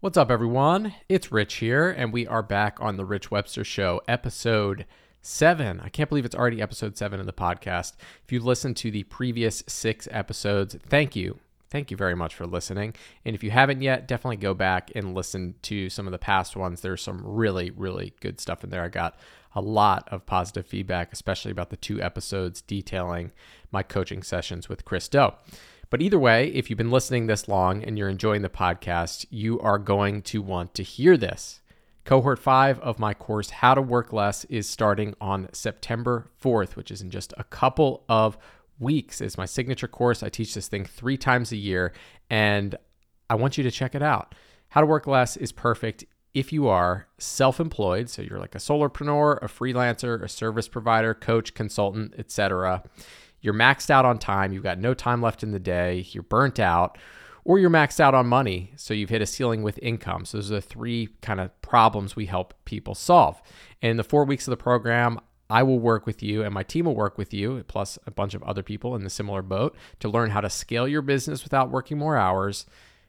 What's up, everyone? It's Rich here, and we are back on the Rich Webster Show, episode seven. I can't believe it's already episode seven of the podcast. If you listened to the previous six episodes, thank you. Thank you very much for listening. And if you haven't yet, definitely go back and listen to some of the past ones. There's some really, really good stuff in there. I got a lot of positive feedback, especially about the two episodes detailing my coaching sessions with Chris Do. But either way, if you've been listening this long and you're enjoying the podcast, you are going to want to hear this. Cohort 5 of my course, How to Work Less, is starting on September 4th, which is in just a couple of weeks. It's my signature course. I teach this thing three times a year, and I want you to check it out. How to Work Less is perfect if you are self employed, so you're like a solopreneur, a freelancer, a service provider, coach, consultant, etc you're maxed out on time, you've got no time left in the day, you're burnt out, or you're maxed out on money, so you've hit a ceiling with income. So those are the three kind of problems we help people solve. And in the four weeks of the program, I will work with you and my team will work with you, plus a bunch of other people in the similar boat, to learn how to scale your business without working more hours,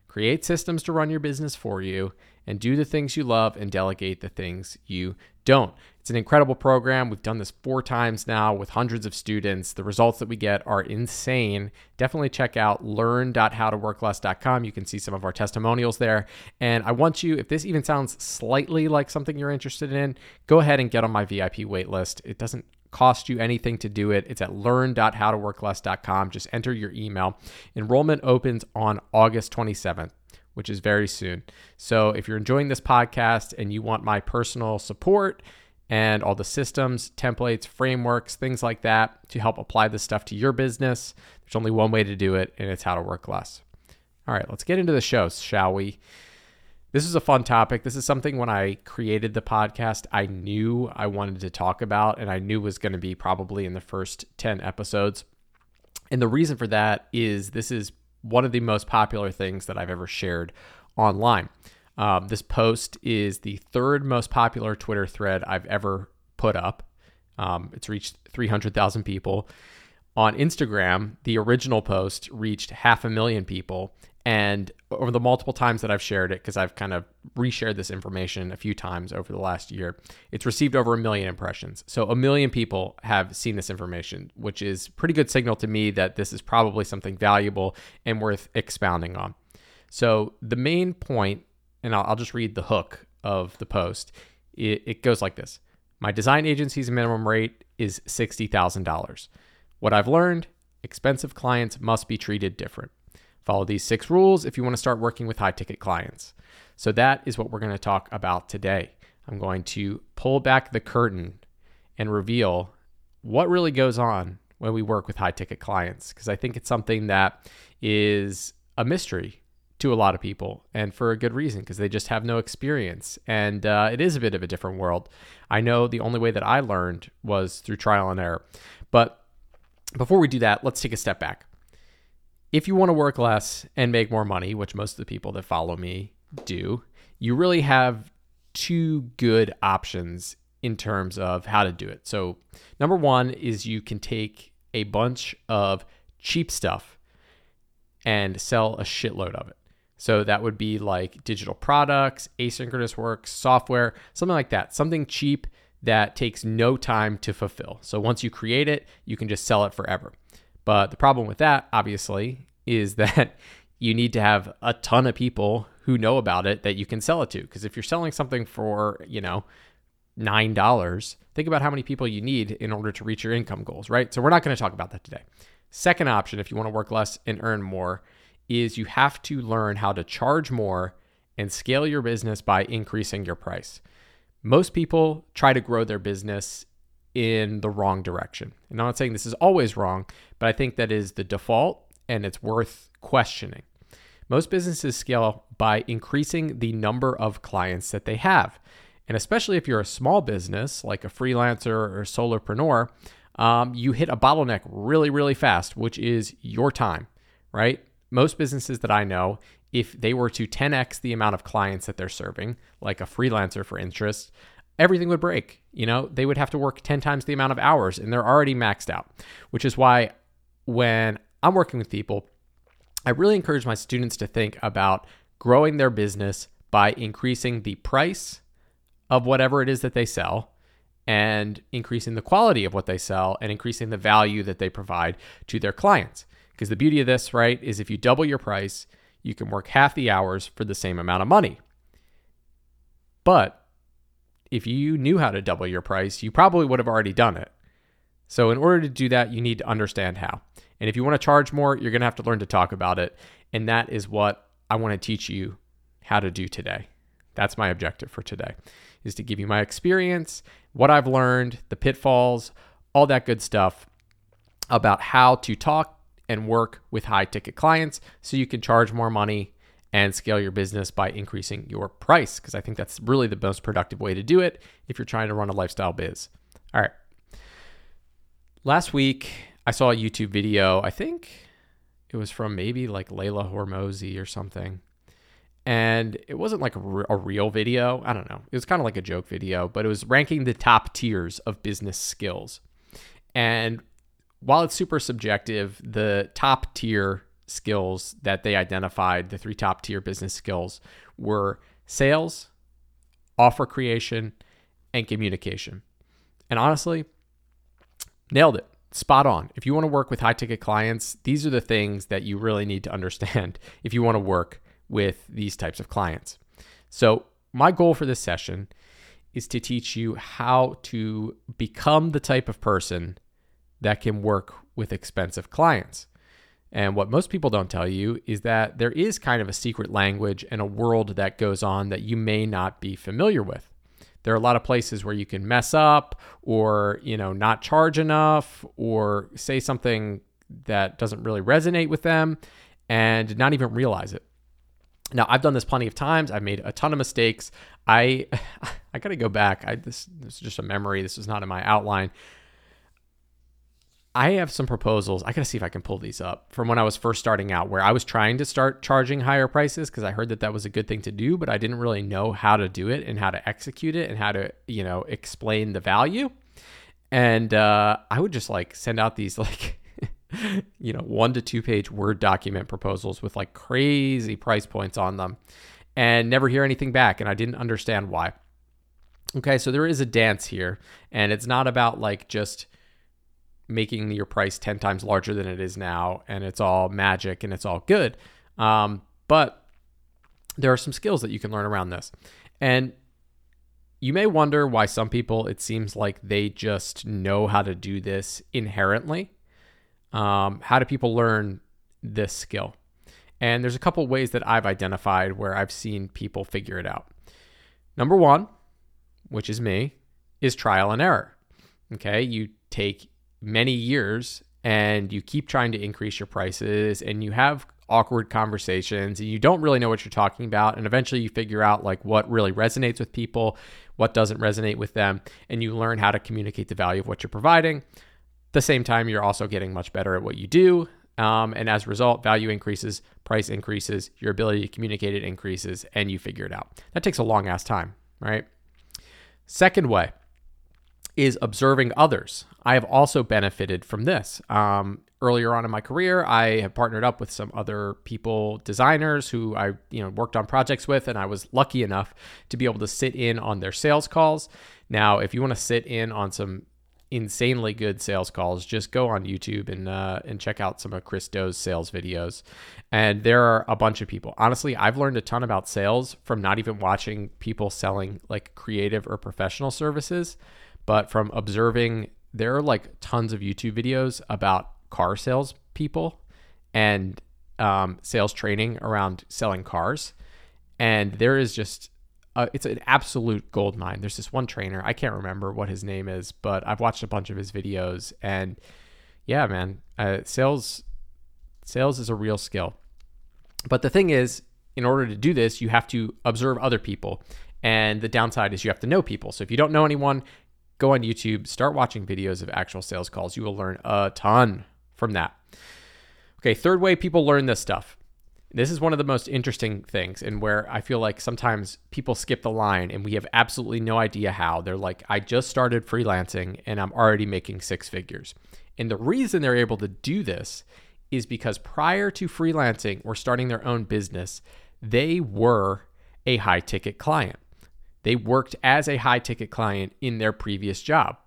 create systems to run your business for you, and do the things you love and delegate the things you don't. It's an incredible program. We've done this four times now with hundreds of students. The results that we get are insane. Definitely check out learn.howtoworkless.com. You can see some of our testimonials there. And I want you, if this even sounds slightly like something you're interested in, go ahead and get on my VIP waitlist. It doesn't cost you anything to do it. It's at learn.howtoworkless.com. Just enter your email. Enrollment opens on August 27th which is very soon. So if you're enjoying this podcast and you want my personal support and all the systems, templates, frameworks, things like that to help apply this stuff to your business, there's only one way to do it, and it's how to work less. All right, let's get into the show, shall we? This is a fun topic. This is something when I created the podcast, I knew I wanted to talk about, and I knew was going to be probably in the first 10 episodes. And the reason for that is this is one of the most popular things that I've ever shared online. Um, this post is the third most popular Twitter thread I've ever put up. Um, it's reached 300,000 people. On Instagram, the original post reached half a million people. And over the multiple times that I've shared it, because I've kind of reshared this information a few times over the last year, it's received over a million impressions. So a million people have seen this information, which is pretty good signal to me that this is probably something valuable and worth expounding on. So the main point, and I'll, I'll just read the hook of the post. It, it goes like this: My design agency's minimum rate is sixty thousand dollars. What I've learned: expensive clients must be treated different. Follow these six rules if you want to start working with high ticket clients. So, that is what we're going to talk about today. I'm going to pull back the curtain and reveal what really goes on when we work with high ticket clients, because I think it's something that is a mystery to a lot of people, and for a good reason, because they just have no experience. And uh, it is a bit of a different world. I know the only way that I learned was through trial and error. But before we do that, let's take a step back if you want to work less and make more money, which most of the people that follow me do, you really have two good options in terms of how to do it. So, number one is you can take a bunch of cheap stuff and sell a shitload of it. So, that would be like digital products, asynchronous work, software, something like that. Something cheap that takes no time to fulfill. So, once you create it, you can just sell it forever. But the problem with that, obviously, is that you need to have a ton of people who know about it that you can sell it to. Because if you're selling something for, you know, $9, think about how many people you need in order to reach your income goals, right? So we're not going to talk about that today. Second option, if you want to work less and earn more, is you have to learn how to charge more and scale your business by increasing your price. Most people try to grow their business in the wrong direction. And I'm not saying this is always wrong, but I think that is the default and it's worth questioning. Most businesses scale by increasing the number of clients that they have. And especially if you're a small business like a freelancer or solopreneur, um, you hit a bottleneck really, really fast, which is your time, right? Most businesses that I know, if they were to 10x the amount of clients that they're serving, like a freelancer for interest, everything would break. You know, they would have to work 10 times the amount of hours and they're already maxed out, which is why when I'm working with people, I really encourage my students to think about growing their business by increasing the price of whatever it is that they sell and increasing the quality of what they sell and increasing the value that they provide to their clients. Because the beauty of this, right, is if you double your price, you can work half the hours for the same amount of money. But if you knew how to double your price, you probably would have already done it. So, in order to do that, you need to understand how. And if you want to charge more, you're going to have to learn to talk about it. And that is what I want to teach you how to do today. That's my objective for today is to give you my experience, what I've learned, the pitfalls, all that good stuff about how to talk and work with high ticket clients so you can charge more money and scale your business by increasing your price because I think that's really the most productive way to do it if you're trying to run a lifestyle biz. All right. Last week, I saw a YouTube video. I think it was from maybe like Leila Hormozi or something. And it wasn't like a real video. I don't know. It was kind of like a joke video, but it was ranking the top tiers of business skills. And while it's super subjective, the top tier skills that they identified, the three top tier business skills, were sales, offer creation, and communication. And honestly, nailed it. Spot on. If you want to work with high ticket clients, these are the things that you really need to understand if you want to work with these types of clients. So, my goal for this session is to teach you how to become the type of person that can work with expensive clients. And what most people don't tell you is that there is kind of a secret language and a world that goes on that you may not be familiar with. There are a lot of places where you can mess up or, you know, not charge enough or say something that doesn't really resonate with them and not even realize it. Now, I've done this plenty of times. I've made a ton of mistakes. I I got to go back. I this this is just a memory. This is not in my outline. I have some proposals. I got to see if I can pull these up from when I was first starting out, where I was trying to start charging higher prices because I heard that that was a good thing to do, but I didn't really know how to do it and how to execute it and how to, you know, explain the value. And uh, I would just like send out these like, you know, one to two page Word document proposals with like crazy price points on them and never hear anything back. And I didn't understand why. Okay, so there is a dance here, and it's not about like just making your price 10 times larger than it is now and it's all magic and it's all good. Um, but there are some skills that you can learn around this. And you may wonder why some people, it seems like they just know how to do this inherently. Um, how do people learn this skill? And there's a couple ways that I've identified where I've seen people figure it out. Number one, which is me, is trial and error. Okay, you take many years and you keep trying to increase your prices and you have awkward conversations and you don't really know what you're talking about and eventually you figure out like what really resonates with people what doesn't resonate with them and you learn how to communicate the value of what you're providing. At the same time you're also getting much better at what you do um, and as a result value increases price increases your ability to communicate it increases and you figure it out. That takes a long ass time right? Second way is observing others. I have also benefited from this. Um, earlier on in my career, I have partnered up with some other people, designers who I you know worked on projects with, and I was lucky enough to be able to sit in on their sales calls. Now, if you want to sit in on some insanely good sales calls, just go on YouTube and uh, and check out some of Chris Do's sales videos. And there are a bunch of people. Honestly, I've learned a ton about sales from not even watching people selling like creative or professional services but from observing, there are like tons of YouTube videos about car sales people and um, sales training around selling cars. And there is just, a, it's an absolute gold mine. There's this one trainer, I can't remember what his name is, but I've watched a bunch of his videos. And yeah, man, uh, sales, sales is a real skill. But the thing is, in order to do this, you have to observe other people. And the downside is you have to know people. So if you don't know anyone, go on YouTube, start watching videos of actual sales calls. You will learn a ton from that. Okay, third way people learn this stuff. This is one of the most interesting things, and where I feel like sometimes people skip the line and we have absolutely no idea how. They're like, I just started freelancing and I'm already making six figures. And the reason they're able to do this is because prior to freelancing or starting their own business, they were a high ticket client. They worked as a high ticket client in their previous job.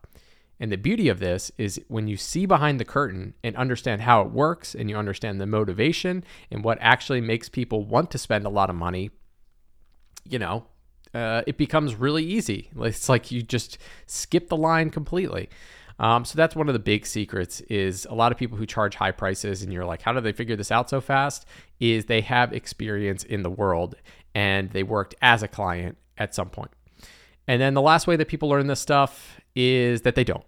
And the beauty of this is when you see behind the curtain and understand how it works and you understand the motivation and what actually makes people want to spend a lot of money, you know, uh, it becomes really easy. It's like you just skip the line completely. Um, so that's one of the big secrets is a lot of people who charge high prices and you're like, how do they figure this out so fast? Is they have experience in the world and they worked as a client at some point. And then the last way that people learn this stuff is that they don't.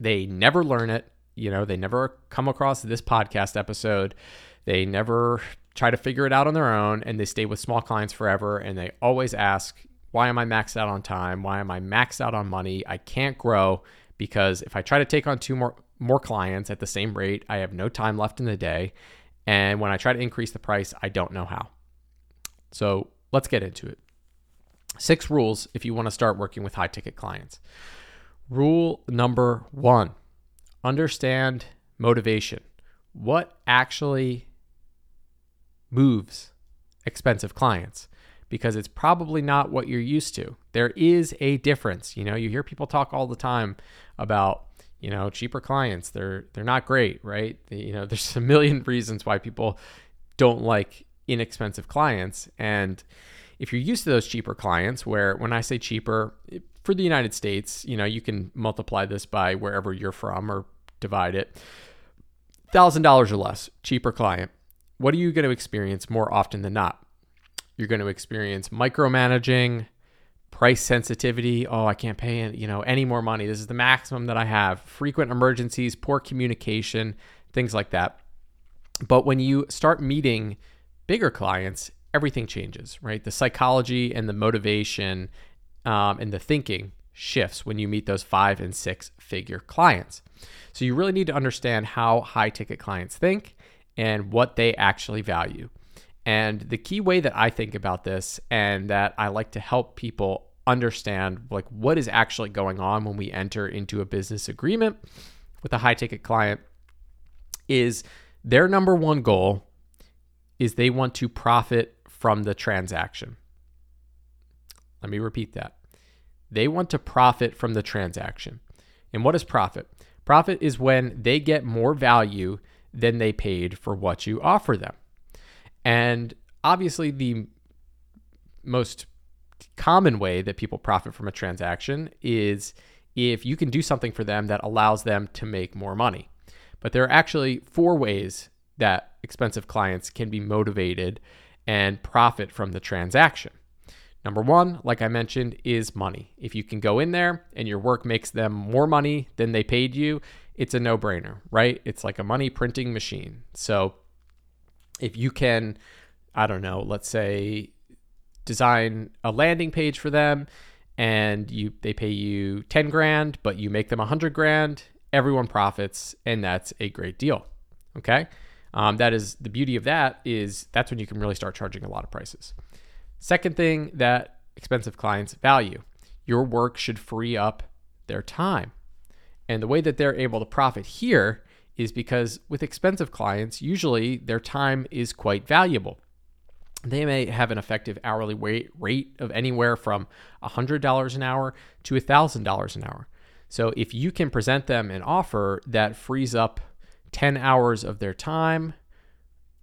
They never learn it. You know, they never come across this podcast episode. They never try to figure it out on their own and they stay with small clients forever and they always ask, why am I maxed out on time? Why am I maxed out on money? I can't grow because if I try to take on two more more clients at the same rate, I have no time left in the day. And when I try to increase the price, I don't know how. So let's get into it. Six rules if you want to start working with high ticket clients. Rule number one understand motivation. What actually moves expensive clients? because it's probably not what you're used to. There is a difference. You know, you hear people talk all the time about, you know, cheaper clients. They're they're not great, right? You know, there's a million reasons why people don't like inexpensive clients and if you're used to those cheaper clients where when I say cheaper for the United States, you know, you can multiply this by wherever you're from or divide it. $1000 or less, cheaper client. What are you going to experience more often than not? You're going to experience micromanaging, price sensitivity. Oh, I can't pay you know any more money. This is the maximum that I have. Frequent emergencies, poor communication, things like that. But when you start meeting bigger clients, everything changes, right? The psychology and the motivation um, and the thinking shifts when you meet those five and six figure clients. So you really need to understand how high ticket clients think and what they actually value. And the key way that I think about this and that I like to help people understand like what is actually going on when we enter into a business agreement with a high ticket client is their number one goal is they want to profit from the transaction. Let me repeat that. They want to profit from the transaction. And what is profit? Profit is when they get more value than they paid for what you offer them. And obviously, the most common way that people profit from a transaction is if you can do something for them that allows them to make more money. But there are actually four ways that expensive clients can be motivated and profit from the transaction. Number one, like I mentioned, is money. If you can go in there and your work makes them more money than they paid you, it's a no brainer, right? It's like a money printing machine. So if you can, I don't know, let's say design a landing page for them and you they pay you 10 grand, but you make them 100 grand, everyone profits and that's a great deal. Okay? Um, that is the beauty of that is that's when you can really start charging a lot of prices. Second thing that expensive clients value, your work should free up their time. And the way that they're able to profit here is because with expensive clients, usually their time is quite valuable. They may have an effective hourly rate of anywhere from $100 an hour to $1,000 an hour. So if you can present them an offer that frees up 10 hours of their time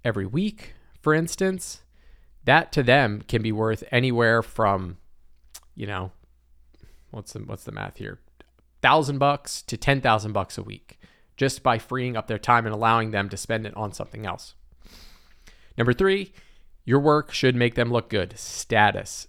every week, for instance, that to them can be worth anywhere from, you know, what's the what's the math here? Thousand bucks to ten thousand bucks a week just by freeing up their time and allowing them to spend it on something else. Number three, your work should make them look good. Status.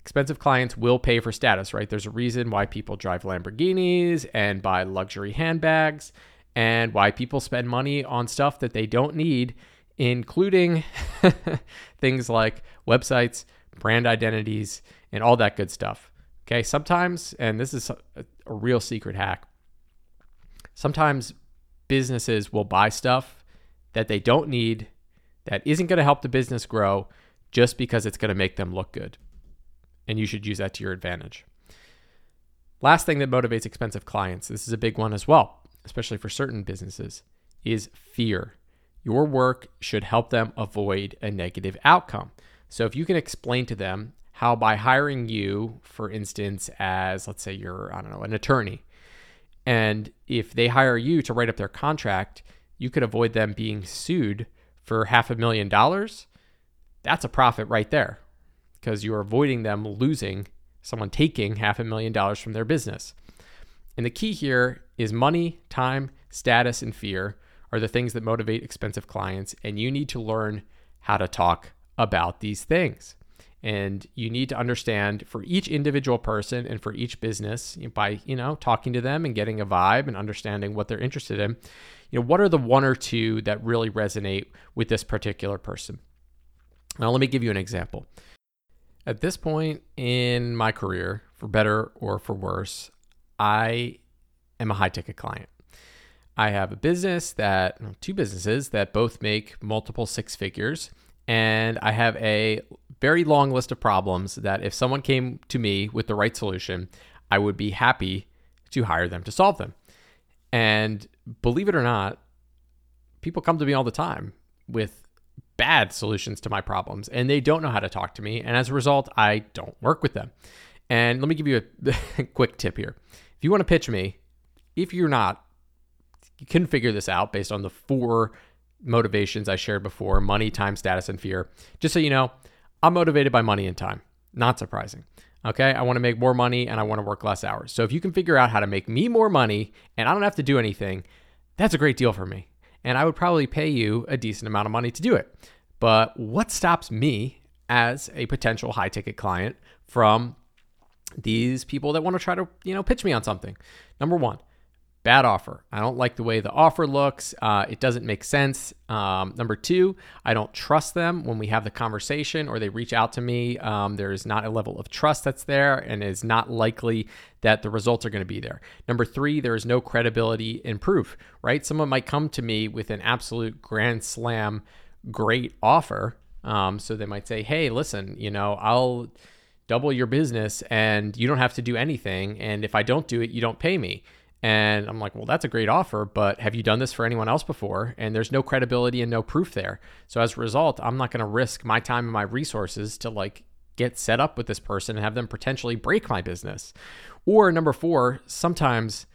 Expensive clients will pay for status, right? There's a reason why people drive Lamborghinis and buy luxury handbags and why people spend money on stuff that they don't need, including things like websites, brand identities, and all that good stuff. Okay, sometimes, and this is a, a real secret hack, sometimes businesses will buy stuff that they don't need that isn't going to help the business grow just because it's going to make them look good. And you should use that to your advantage. Last thing that motivates expensive clients, this is a big one as well, especially for certain businesses, is fear. Your work should help them avoid a negative outcome. So if you can explain to them how by hiring you, for instance, as let's say you're, I don't know, an attorney, and if they hire you to write up their contract, you could avoid them being sued for half a million dollars. That's a profit right there because you're avoiding them losing someone taking half a million dollars from their business. And the key here is money, time, status, and fear are the things that motivate expensive clients. And you need to learn how to talk about these things. And you need to understand for each individual person and for each business by, you know, talking to them and getting a vibe and understanding what they're interested in, you know, what are the one or two that really resonate with this particular person? Now, let me give you an example. At this point in my career, for better or for worse, I am a high ticket client. I have a business that, two businesses that both make multiple six figures. And I have a very long list of problems that if someone came to me with the right solution, I would be happy to hire them to solve them. And believe it or not, people come to me all the time with bad solutions to my problems and they don't know how to talk to me. And as a result, I don't work with them. And let me give you a quick tip here. You want to pitch me, if you're not, you can figure this out based on the four motivations I shared before money, time, status, and fear. Just so you know, I'm motivated by money and time. Not surprising. Okay. I want to make more money and I want to work less hours. So if you can figure out how to make me more money and I don't have to do anything, that's a great deal for me and I would probably pay you a decent amount of money to do it. But what stops me as a potential high ticket client from these people that want to try to, you know, pitch me on something? Number one, bad offer. I don't like the way the offer looks. Uh, it doesn't make sense. Um, number two, I don't trust them when we have the conversation or they reach out to me. Um, there is not a level of trust that's there and is not likely that the results are going to be there. Number three, there is no credibility in proof, right? Someone might come to me with an absolute grand slam, great offer. Um, so they might say, hey, listen, you know, I'll double your business and you don't have to do anything. And if I don't do it, you don't pay me. And I'm like, well, that's a great offer, but have you done this for anyone else before? And there's no credibility and no proof there. So as a result, I'm not going to risk my time and my resources to like get set up with this person and have them potentially break my business. Or number four, sometimes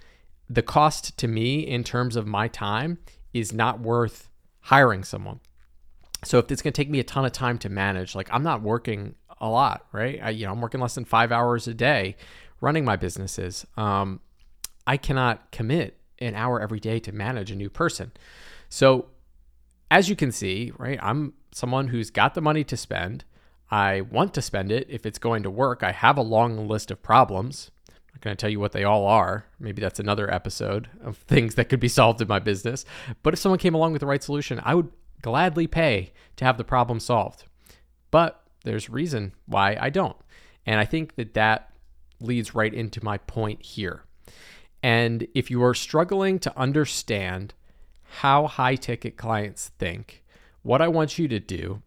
the cost to me in terms of my time is not worth hiring someone. So if it's going to take me a ton of time to manage, like I'm not working a lot, right? I, you know, I'm working less than five hours a day running my businesses. Um, I cannot commit an hour every day to manage a new person. So, as you can see, right, I'm someone who's got the money to spend. I want to spend it if it's going to work. I have a long list of problems. I'm not going to tell you what they all are. Maybe that's another episode of things that could be solved in my business. But if someone came along with the right solution, I would gladly pay to have the problem solved. But there's reason why I don't. And I think that that leads right into my point here. And if you are struggling to understand how high ticket clients think, what I want you to do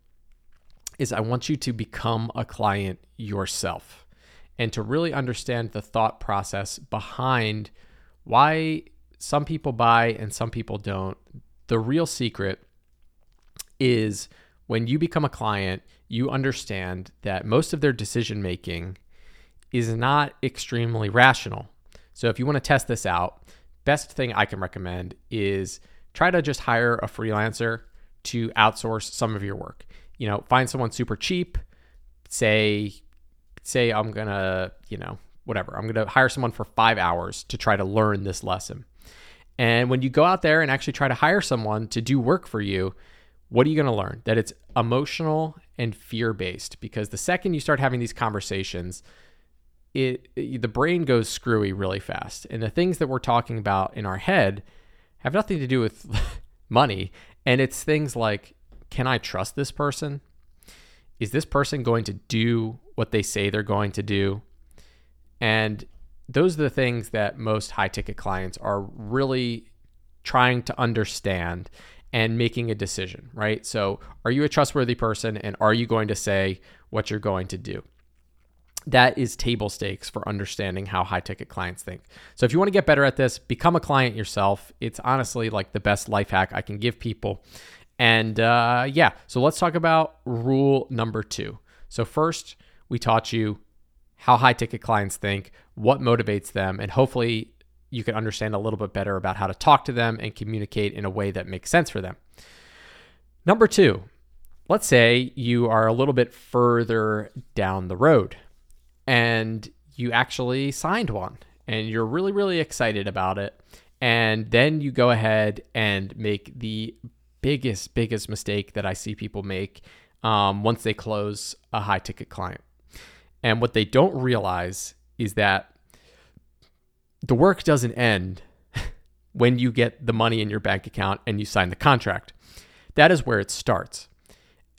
is I want you to become a client yourself and to really understand the thought process behind why some people buy and some people don't. The real secret is when you become a client, you understand that most of their decision making is not extremely rational. So if you want to test this out, best thing I can recommend is try to just hire a freelancer to outsource some of your work. You know, find someone super cheap, say say I'm going to, you know, whatever. I'm going to hire someone for 5 hours to try to learn this lesson. And when you go out there and actually try to hire someone to do work for you, what are you going to learn? That it's emotional and fear based because the second you start having these conversations, it, it, the brain goes screwy really fast. And the things that we're talking about in our head have nothing to do with money. And it's things like, can I trust this person? Is this person going to do what they say they're going to do? And those are the things that most high ticket clients are really trying to understand and making a decision, right? So, are you a trustworthy person and are you going to say what you're going to do? that is table stakes for understanding how high ticket clients think. So if you want to get better at this, become a client yourself. It's honestly like the best life hack I can give people. And uh, yeah, so let's talk about rule number two. So, first, we taught you how high ticket clients think, what motivates them, and hopefully you can understand a little bit better about how to talk to them and communicate in a way that makes sense for them. Number two, let's say you are a little bit further down the road and you actually signed one and you're really, really excited about it. And then you go ahead and make the biggest, biggest mistake that I see people make um, once they close a high ticket client. And what they don't realize is that the work doesn't end when you get the money in your bank account and you sign the contract. That is where it starts.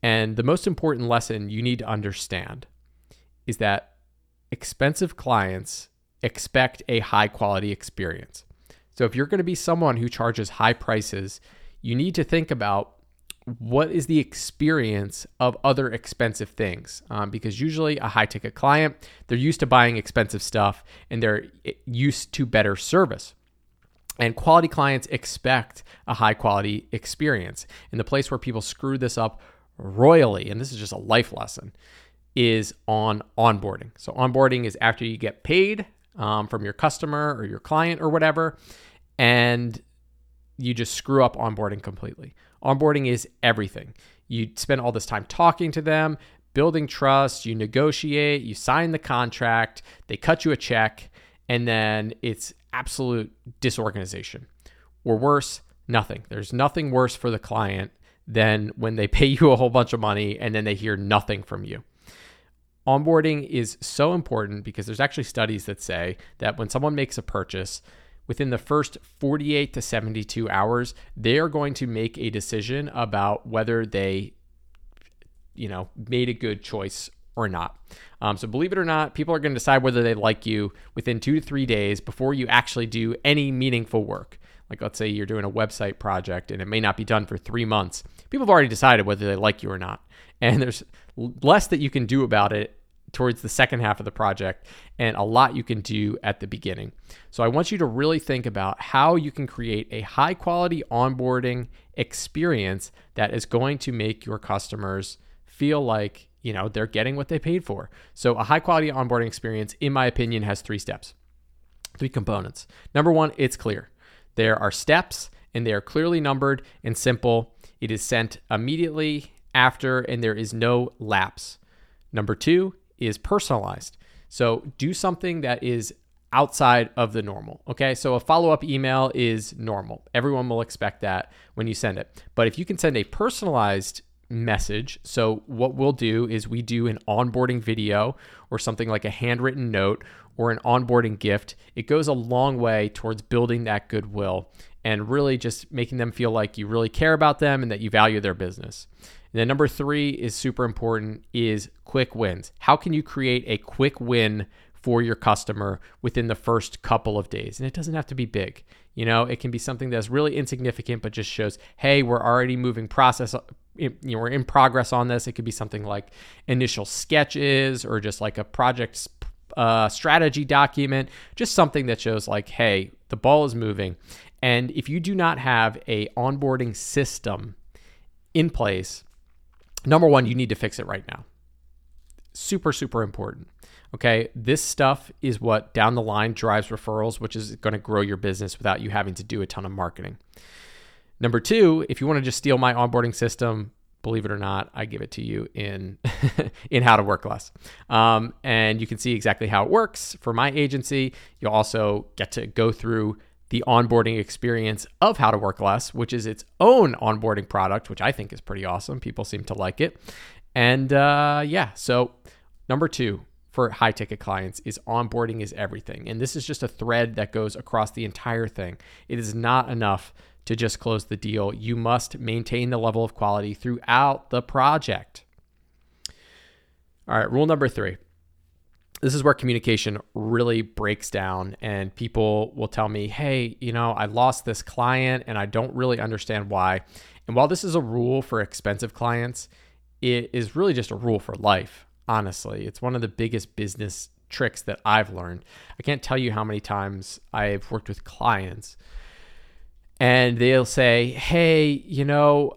And the most important lesson you need to understand is that expensive clients expect a high quality experience. So if you're going to be someone who charges high prices, you need to think about what is the experience of other expensive things? Um, because usually a high ticket client they're used to buying expensive stuff and they're used to better service. And quality clients expect a high quality experience. And the place where people screw this up royally and this is just a life lesson is on onboarding. So onboarding is after you get paid um, from your customer or your client or whatever and you just screw up onboarding completely. Onboarding is everything. You spend all this time talking to them, building trust, you negotiate, you sign the contract, they cut you a check, and then it's absolute disorganization. Or worse, nothing. There's nothing worse for the client than when they pay you a whole bunch of money and then they hear nothing from you. Onboarding is so important because there's actually studies that say that when someone makes a purchase, within the first 48 to 72 hours, they are going to make a decision about whether they, you know, made a good choice or not. Um, so believe it or not, people are going to decide whether they like you within two to three days before you actually do any meaningful work. Like let's say you're doing a website project and it may not be done for three months. People have already decided whether they like you or not. And there's less that you can do about it towards the second half of the project and a lot you can do at the beginning. So I want you to really think about how you can create a high quality onboarding experience that is going to make your customers feel like, you know, they're getting what they paid for. So a high quality onboarding experience in my opinion has 3 steps. Three components. Number 1, it's clear. There are steps and they are clearly numbered and simple. It is sent immediately after and there is no lapse. Number 2, is personalized. So do something that is outside of the normal. Okay. So a follow up email is normal. Everyone will expect that when you send it. But if you can send a personalized message, so what we'll do is we do an onboarding video or something like a handwritten note or an onboarding gift. It goes a long way towards building that goodwill and really just making them feel like you really care about them and that you value their business. And then number three is super important is quick wins. How can you create a quick win for your customer within the first couple of days? And it doesn't have to be big. You know, it can be something that's really insignificant, but just shows, hey, we're already moving process. You know, we're in progress on this. It could be something like initial sketches or just like a project uh, strategy document, just something that shows like, hey, the ball is moving. And if you do not have a onboarding system in place, number one, you need to fix it right now. Super, super important. Okay. This stuff is what down the line drives referrals, which is going to grow your business without you having to do a ton of marketing. Number two, if you want to just steal my onboarding system, believe it or not, I give it to you in in how to work less. Um, and you can see exactly how it works for my agency. You'll also get to go through the onboarding experience of How to Work Less, which is its own onboarding product, which I think is pretty awesome. People seem to like it. And uh, yeah, so number two for high ticket clients is onboarding is everything. And this is just a thread that goes across the entire thing. It is not enough to just close the deal. You must maintain the level of quality throughout the project. All right, rule number three this is where communication really breaks down and people will tell me hey you know i lost this client and i don't really understand why. And while this is a rule for expensive clients it is really just a rule for life honestly. It's one of the biggest business tricks that i've learned. I can't tell you how many times i've worked with clients and they'll say hey you know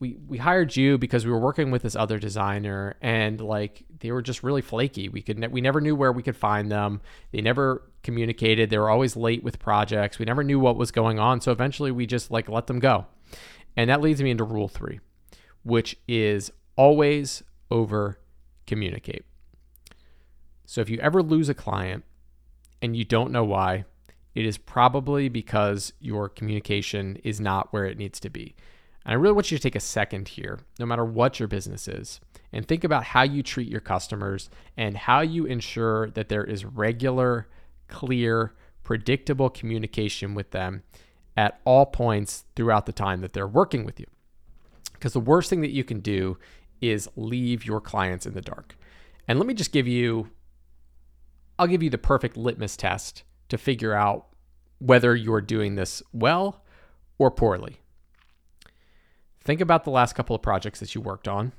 we we hired you because we were working with this other designer and like they were just really flaky. We could ne- we never knew where we could find them. They never communicated. They were always late with projects. We never knew what was going on. So eventually we just like let them go. And that leads me into rule 3, which is always over communicate. So if you ever lose a client and you don't know why, it is probably because your communication is not where it needs to be. And I really want you to take a second here, no matter what your business is, and think about how you treat your customers and how you ensure that there is regular, clear, predictable communication with them at all points throughout the time that they're working with you. Because the worst thing that you can do is leave your clients in the dark. And let me just give you I'll give you the perfect litmus test to figure out whether you're doing this well or poorly. Think about the last couple of projects that you worked on.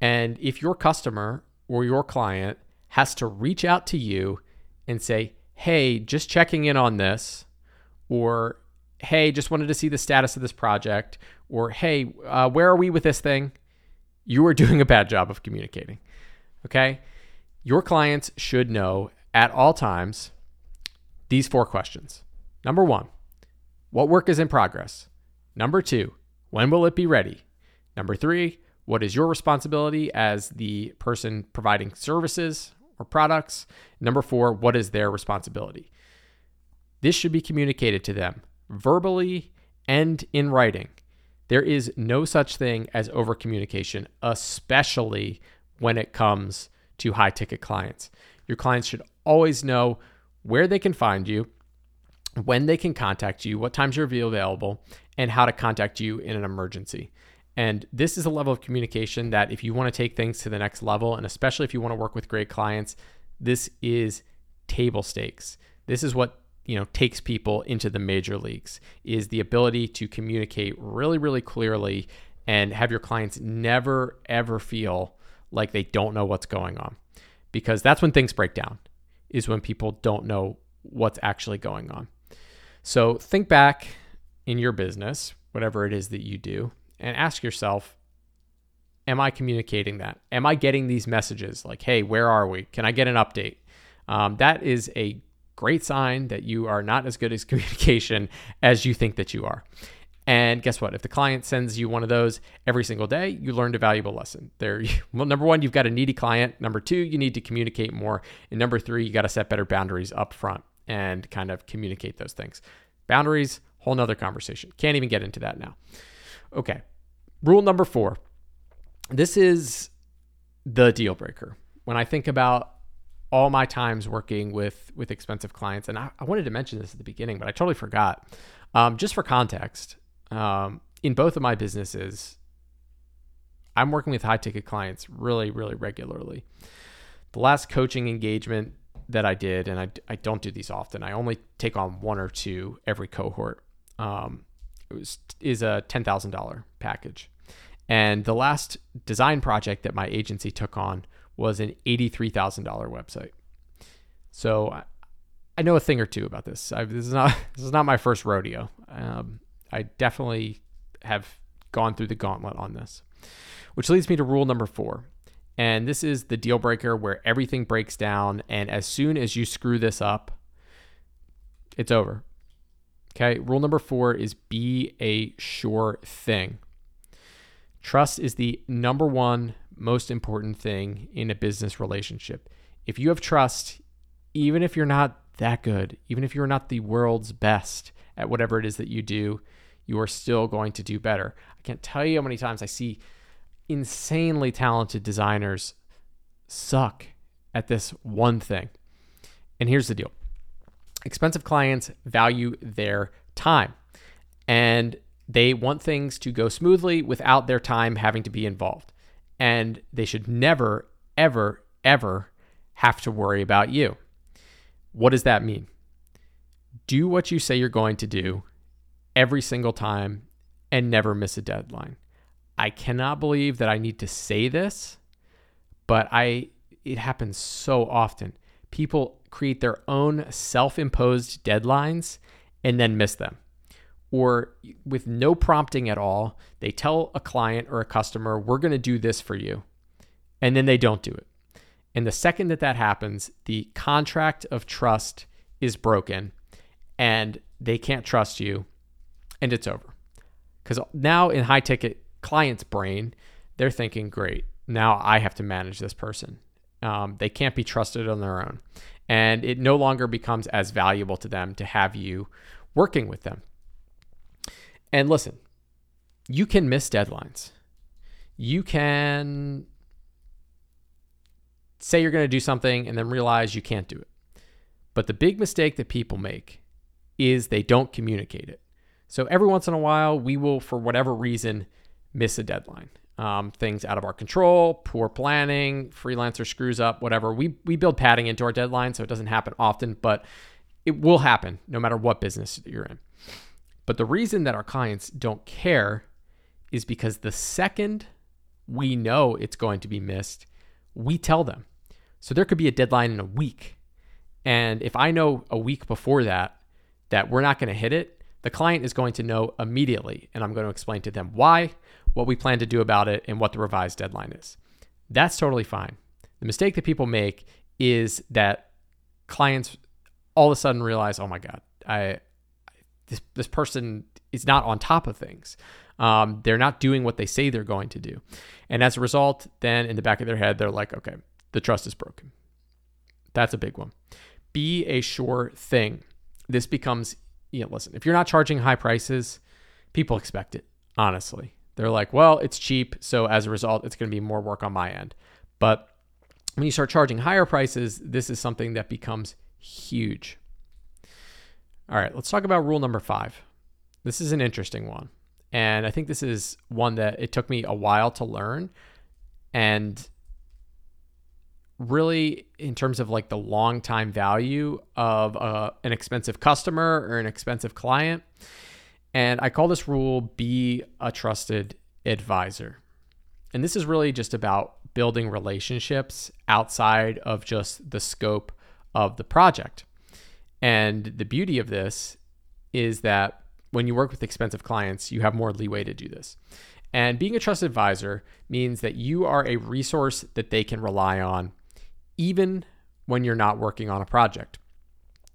And if your customer or your client has to reach out to you and say, hey, just checking in on this, or hey, just wanted to see the status of this project, or hey, uh, where are we with this thing? You are doing a bad job of communicating. Okay? Your clients should know at all times these four questions. Number one, what work is in progress? Number two, when will it be ready? Number three, what is your responsibility as the person providing services or products? Number four, what is their responsibility? This should be communicated to them verbally and in writing. There is no such thing as over communication, especially when it comes to high ticket clients. Your clients should always know where they can find you, when they can contact you, what times you're available, and how to contact you in an emergency. And this is a level of communication that if you want to take things to the next level, and especially if you want to work with great clients, this is table stakes. This is what you know takes people into the major leagues is the ability to communicate really really clearly and have your clients never ever feel like they don't know what's going on because that's when things break down is when people don't know what's actually going on. So think back in your business, whatever it is that you do, and ask yourself, am I communicating that? Am I getting these messages like, hey, where are we? Can I get an update? Um, that is a great sign that you are not as good as communication as you think that you are. And guess what? If the client sends you one of those every single day, you learned a valuable lesson. There, well, number one, you've got a needy client. Number two, you need to communicate more. And number three, you got to set better boundaries up front and kind of communicate those things. Boundaries, whole nother conversation. Can't even get into that now. Okay. Rule number four. This is the deal breaker. When I think about all my times working with with expensive clients, and I, I wanted to mention this at the beginning, but I totally forgot. Um, just for context, um, in both of my businesses, I'm working with high ticket clients really, really regularly. The last coaching engagement that I did, and I, I don't do these often, I only take on one or two every cohort, um, was, is a $10,000 package. And the last design project that my agency took on was an $83,000 website. So I, I know a thing or two about this. I, this is not this is not my first rodeo. Um, I definitely have gone through the gauntlet on this, which leads me to rule number four. And this is the deal breaker where everything breaks down. And as soon as you screw this up, it's over. Okay. Rule number four is be a sure thing. Trust is the number one most important thing in a business relationship. If you have trust, even if you're not that good, even if you're not the world's best at whatever it is that you do, you are still going to do better. I can't tell you how many times I see insanely talented designers suck at this one thing. And here's the deal expensive clients value their time and they want things to go smoothly without their time having to be involved. And they should never, ever, ever have to worry about you. What does that mean? Do what you say you're going to do every single time and never miss a deadline. I cannot believe that I need to say this, but I it happens so often. People create their own self-imposed deadlines and then miss them. or with no prompting at all, they tell a client or a customer, we're going to do this for you. And then they don't do it. And the second that that happens, the contract of trust is broken and they can't trust you and it's over. Because now in high ticket client's brain, they're thinking, great, now I have to manage this person. Um, they can't be trusted on their own. And it no longer becomes as valuable to them to have you working with them. And listen, you can miss deadlines. You can say you're going to do something and then realize you can't do it. But the big mistake that people make is they don't communicate it. So every once in a while, we will, for whatever reason, miss a deadline. Um, things out of our control, poor planning, freelancer screws up, whatever. We we build padding into our deadline, so it doesn't happen often, but it will happen no matter what business you're in. But the reason that our clients don't care is because the second we know it's going to be missed, we tell them. So there could be a deadline in a week. And if I know a week before that that we're not going to hit it, the client is going to know immediately. And I'm going to explain to them why, what we plan to do about it, and what the revised deadline is. That's totally fine. The mistake that people make is that clients all of a sudden realize, oh my God, I this this person is not on top of things. Um, they're not doing what they say they're going to do, and as a result, then in the back of their head, they're like, okay, the trust is broken. That's a big one. Be a sure thing. This becomes, you know, listen, if you're not charging high prices, people expect it. Honestly, they're like, well, it's cheap, so as a result, it's going to be more work on my end. But when you start charging higher prices, this is something that becomes huge. All right, let's talk about rule number five. This is an interesting one. And I think this is one that it took me a while to learn. And really, in terms of like the long time value of uh, an expensive customer or an expensive client. And I call this rule be a trusted advisor. And this is really just about building relationships outside of just the scope of the project. And the beauty of this is that when you work with expensive clients, you have more leeway to do this. And being a trusted advisor means that you are a resource that they can rely on, even when you're not working on a project.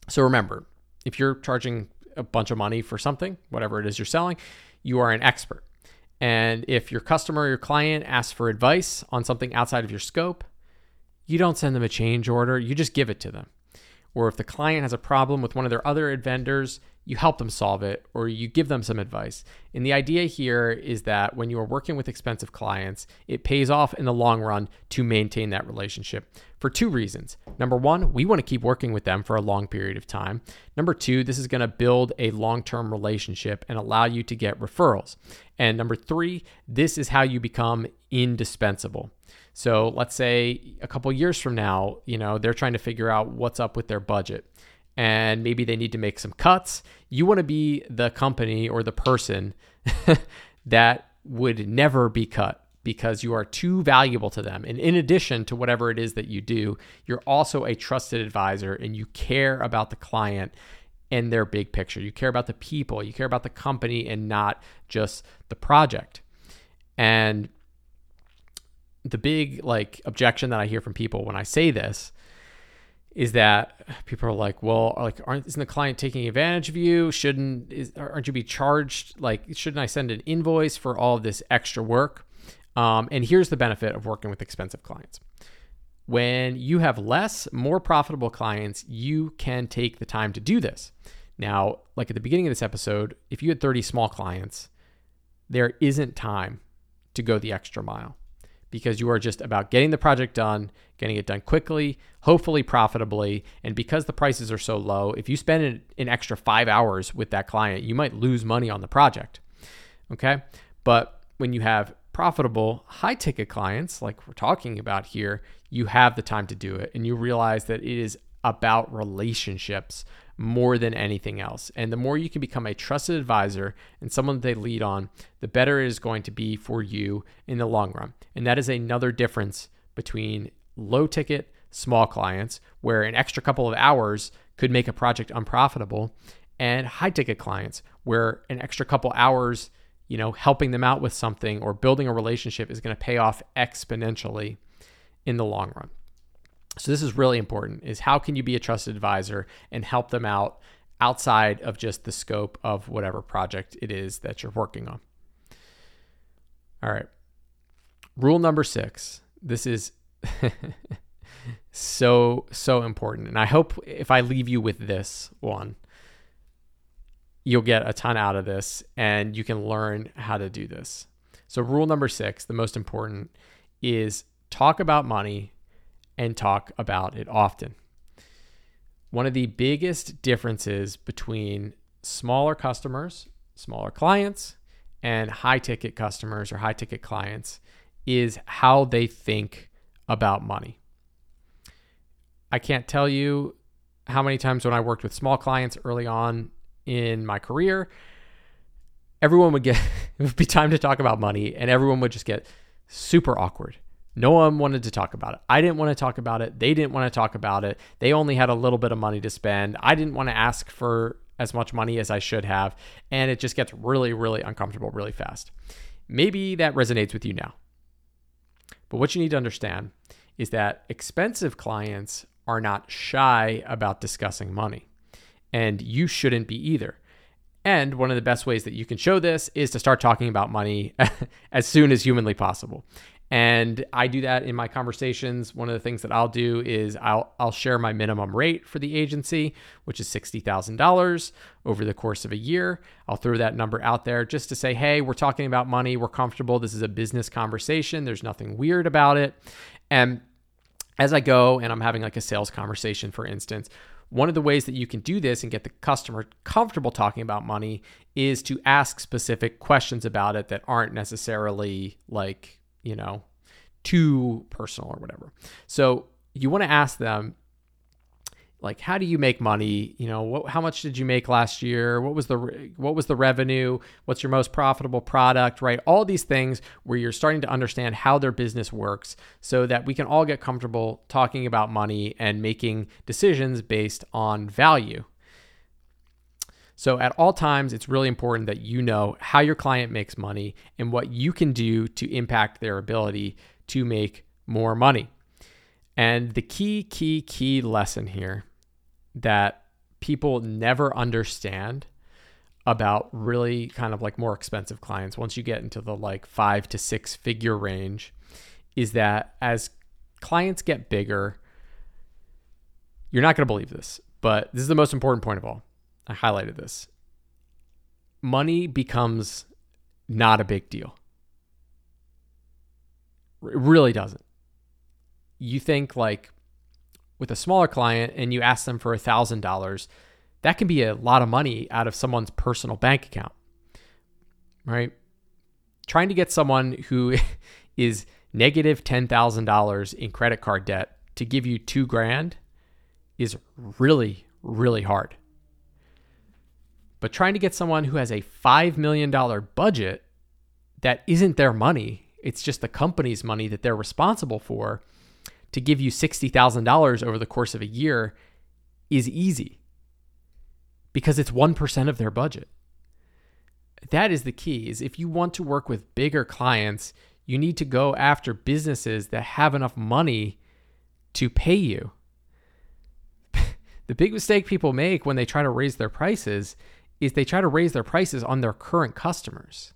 So remember, if you're charging a bunch of money for something, whatever it is you're selling, you are an expert. And if your customer or your client asks for advice on something outside of your scope, you don't send them a change order, you just give it to them or if the client has a problem with one of their other vendors, you help them solve it or you give them some advice. And the idea here is that when you are working with expensive clients, it pays off in the long run to maintain that relationship for two reasons. Number one, we want to keep working with them for a long period of time. Number two, this is going to build a long term relationship and allow you to get referrals. And number three, this is how you become indispensable. So let's say a couple years from now, you know, they're trying to figure out what's up with their budget and maybe they need to make some cuts. You want to be the company or the person that would never be cut because you are too valuable to them. And in addition to whatever it is that you do, you're also a trusted advisor and you care about the client and their big picture. You care about the people, you care about the company and not just the project. And the big like objection that I hear from people when I say this is that people are like, well, like, aren't isn't the client taking advantage of you? Shouldn't is, aren't you be charged? Like, shouldn't I send an invoice for all this extra work? Um, and here's the benefit of working with expensive clients. When you have less, more profitable clients, you can take the time to do this. Now, like at the beginning of this episode, if you had 30 small clients, there isn't time to go the extra mile because you are just about getting the project done, getting it done quickly, hopefully profitably. And because the prices are so low, if you spend an, an, extra five hours with that client, you might lose money on the project. Okay. But when you have profitable high ticket clients, like we're talking about here, you have the time to do it and you realize that it is about relationships more than anything else. And the more you can become a trusted advisor and someone they lead on, the better it is going to be for you in the long run. And that is another difference between low ticket, small clients, where an extra couple of hours could make a project unprofitable, and high ticket clients where an extra couple hours, you know, helping them out with something or building a relationship is going to pay off exponentially in the long run. So this is really important is how can you be a trusted advisor and help them out outside of just the scope of whatever project it is that you're working on. All right. Rule number 6. This is so so important and I hope if I leave you with this one you'll get a ton out of this and you can learn how to do this. So rule number 6, the most important is talk about money and talk about it often. One of the biggest differences between smaller customers, smaller clients, and high ticket customers or high ticket clients is how they think about money. I can't tell you how many times when I worked with small clients early on in my career, everyone would get it would be time to talk about money and everyone would just get super awkward no one wanted to talk about it. I didn't want to talk about it. They didn't want to talk about it. They only had a little bit of money to spend. I didn't want to ask for as much money as I should have. And it just gets really, really uncomfortable really fast. Maybe that resonates with you now. But what you need to understand is that expensive clients are not shy about discussing money. And you shouldn't be either. And one of the best ways that you can show this is to start talking about money as soon as humanly possible. And I do that in my conversations. One of the things that I'll do is I'll I'll share my minimum rate for the agency, which is $60,000 over the course of a year. I'll throw that number out there just to say, "Hey, we're talking about money. We're comfortable. This is a business conversation. There's nothing weird about it." And as I go and I'm having like a sales conversation for instance, one of the ways that you can do this and get the customer comfortable talking about money is to ask specific questions about it that aren't necessarily like you know, too personal or whatever. So you want to ask them, like, how do you make money? You know, what, how much did you make last year? What was the what was the revenue? What's your most profitable product? Right, all these things where you're starting to understand how their business works, so that we can all get comfortable talking about money and making decisions based on value. So, at all times, it's really important that you know how your client makes money and what you can do to impact their ability to make more money. And the key, key, key lesson here that people never understand about really kind of like more expensive clients, once you get into the like five to six figure range, is that as clients get bigger, you're not going to believe this, but this is the most important point of all I highlighted this. Money becomes not a big deal. It really doesn't. You think like with a smaller client and you ask them for a $1,000, that can be a lot of money out of someone's personal bank account, right? Trying to get someone who is negative $10,000 in credit card debt to give you two grand is really, really hard. But trying to get someone who has a $5 million budget that isn't their money, it's just the company's money that they're responsible for, to give you $60,000 over the course of a year is easy because it's 1% of their budget. That is the key is if you want to work with bigger clients, you need to go after businesses that have enough money to pay you. the big mistake people make when they try to raise their prices is they try to raise their prices on their current customers.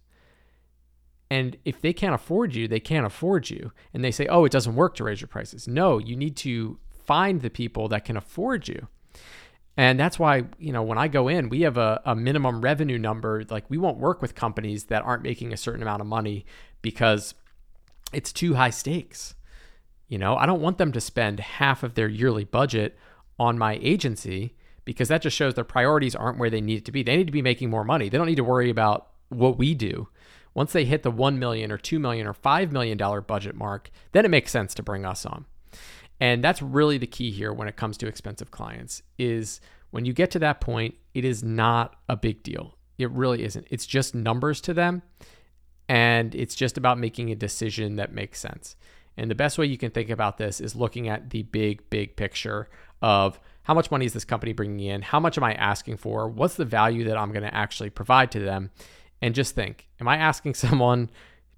And if they can't afford you, they can't afford you. And they say, oh, it doesn't work to raise your prices. No, you need to find the people that can afford you. And that's why, you know, when I go in, we have a, a minimum revenue number. Like, we won't work with companies that aren't making a certain amount of money because it's too high stakes. You know, I don't want them to spend half of their yearly budget on my agency because that just shows their priorities aren't where they need to be. They need to be making more money. They don't need to worry about what we do. Once they hit the 1 million or 2 million or 5 million dollar budget mark, then it makes sense to bring us on. And that's really the key here when it comes to expensive clients is when you get to that point, it is not a big deal. It really isn't. It's just numbers to them and it's just about making a decision that makes sense. And the best way you can think about this is looking at the big big picture of how much money is this company bringing in? How much am I asking for? What's the value that I'm going to actually provide to them? And just think, am I asking someone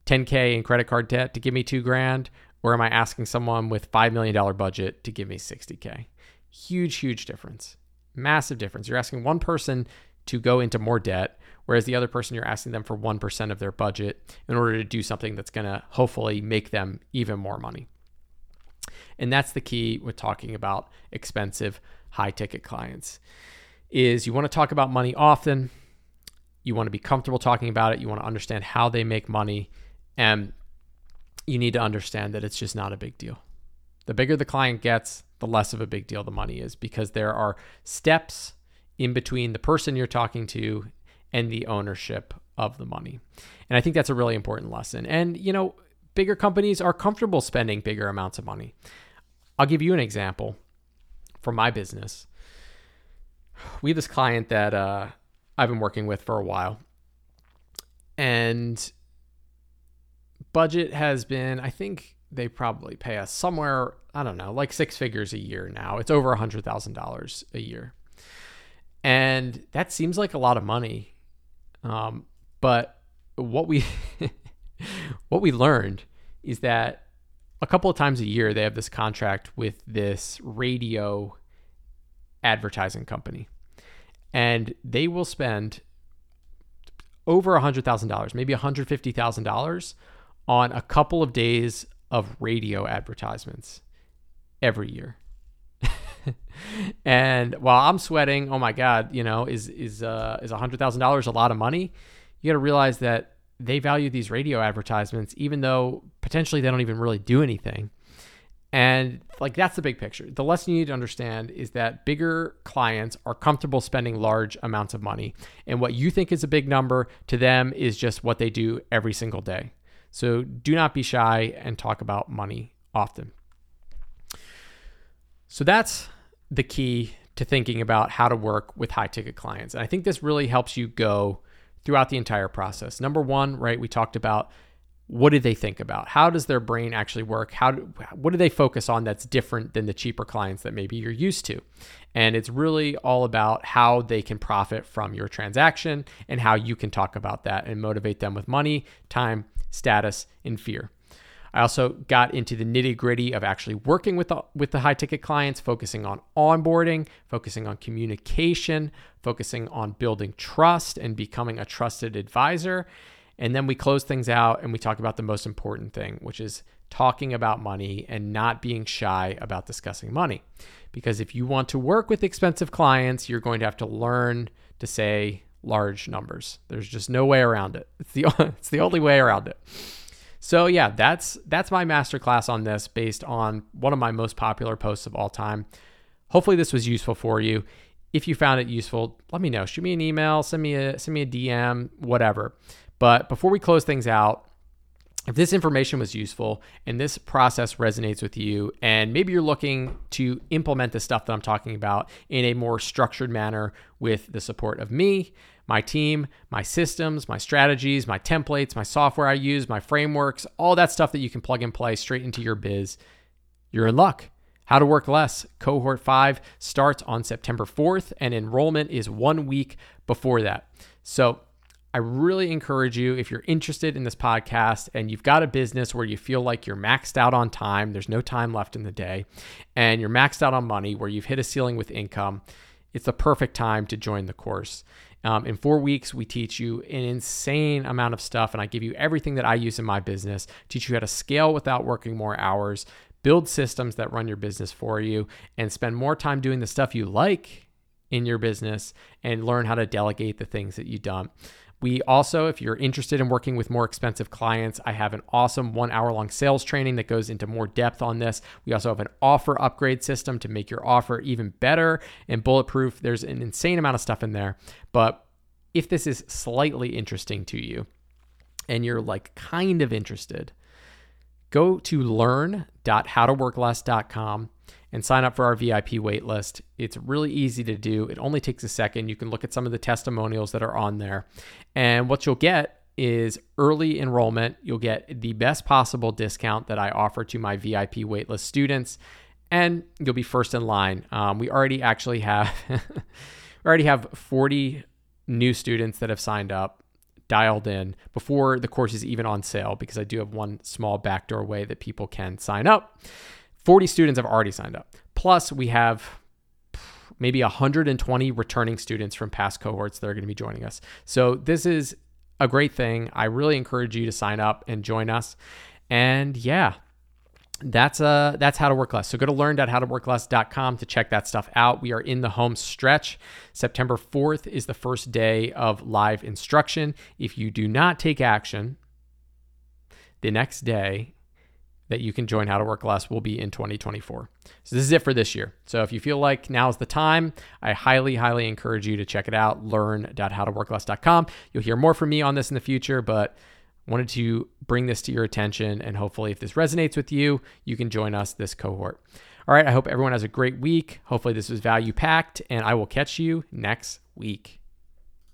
10K in credit card debt to give me two grand? Or am I asking someone with $5 million budget to give me 60K? Huge, huge difference. Massive difference. You're asking one person to go into more debt, whereas the other person you're asking them for 1% of their budget in order to do something that's going to hopefully make them even more money. And that's the key with talking about expensive high ticket clients is you want to talk about money often. You want to be comfortable talking about it. You want to understand how they make money and you need to understand that it's just not a big deal. The bigger the client gets, the less of a big deal the money is because there are steps in between the person you're talking to and the ownership of the money. And I think that's a really important lesson. And, you know, bigger companies are comfortable spending bigger amounts of money. I'll give you an example from my business. We have this client that uh, I've been working with for a while. And budget has been, I think they probably pay us somewhere, I don't know, like six figures a year now. It's over a $100,000 a year. And that seems like a lot of money. Um, but what we what we learned is that a couple of times a year they have this contract with this radio advertising company and they will spend over a $100,000, maybe $150,000 on a couple of days of radio advertisements every year. and while I'm sweating, oh my God, you know, is is uh, is hundred thousand dollars a lot of money? You got to realize that they value these radio advertisements, even though potentially they don't even really do anything. And like that's the big picture. The lesson you need to understand is that bigger clients are comfortable spending large amounts of money. And what you think is a big number to them is just what they do every single day. So do not be shy and talk about money often. So that's the key to thinking about how to work with high ticket clients. And I think this really helps you go throughout the entire process. Number one, right, we talked about what do they think about? How does their brain actually work? How do, what do they focus on that's different than the cheaper clients that maybe you're used to? And it's really all about how they can profit from your transaction and how you can talk about that and motivate them with money, time, status, and fear. I also got into the nitty gritty of actually working with the, with the high ticket clients, focusing on onboarding, focusing on communication, focusing on building trust and becoming a trusted advisor. And then we close things out and we talk about the most important thing, which is talking about money and not being shy about discussing money. Because if you want to work with expensive clients, you're going to have to learn to say large numbers. There's just no way around it. It's the it's the only way around it. So yeah, that's that's my masterclass on this based on one of my most popular posts of all time. Hopefully this was useful for you. If you found it useful, let me know. Shoot me an email, send me a send me a DM, whatever. But before we close things out, if this information was useful and this process resonates with you, and maybe you're looking to implement the stuff that I'm talking about in a more structured manner with the support of me, my team, my systems, my strategies, my templates, my software I use, my frameworks, all that stuff that you can plug and play straight into your biz, you're in luck. How to Work Less Cohort 5 starts on September 4th, and enrollment is one week before that. So I really encourage you, if you're interested in this podcast and you've got a business where you feel like you're maxed out on time, there's no time left in the day, and you're maxed out on money, where you've hit a ceiling with income, it's the perfect time to join the course. Um, in four weeks, we teach you an insane amount of stuff, and I give you everything that I use in my business, teach you how to scale without working more hours, build systems that run your business for you, and spend more time doing the stuff you like in your business and learn how to delegate the things that you don't. We also, if you're interested in working with more expensive clients, I have an awesome one hour long sales training that goes into more depth on this. We also have an offer upgrade system to make your offer even better and bulletproof. There's an insane amount of stuff in there. But if this is slightly interesting to you and you're like kind of interested, go to learn.howtoworkless.com and sign up for our VIP waitlist. It's really easy to do. It only takes a second. You can look at some of the testimonials that are on there. And what you'll get is early enrollment. You'll get the best possible discount that I offer to my VIP waitlist students. and you'll be first in line. Um, we already actually have we already have 40 new students that have signed up, dialed in before the course is even on sale because I do have one small backdoor way that people can sign up. 40 students have already signed up. Plus, we have maybe 120 returning students from past cohorts that are going to be joining us. So, this is a great thing. I really encourage you to sign up and join us. And yeah, that's uh that's how to work less. So go to learn.howtoworkless.com to check that stuff out. We are in the home stretch. September 4th is the first day of live instruction. If you do not take action, the next day that you can join How to Work Less will be in 2024. So this is it for this year. So if you feel like now is the time, I highly, highly encourage you to check it out. Learn.howtoworkless.com. You'll hear more from me on this in the future, but wanted to bring this to your attention. And hopefully, if this resonates with you, you can join us this cohort. All right. I hope everyone has a great week. Hopefully, this was value packed, and I will catch you next week.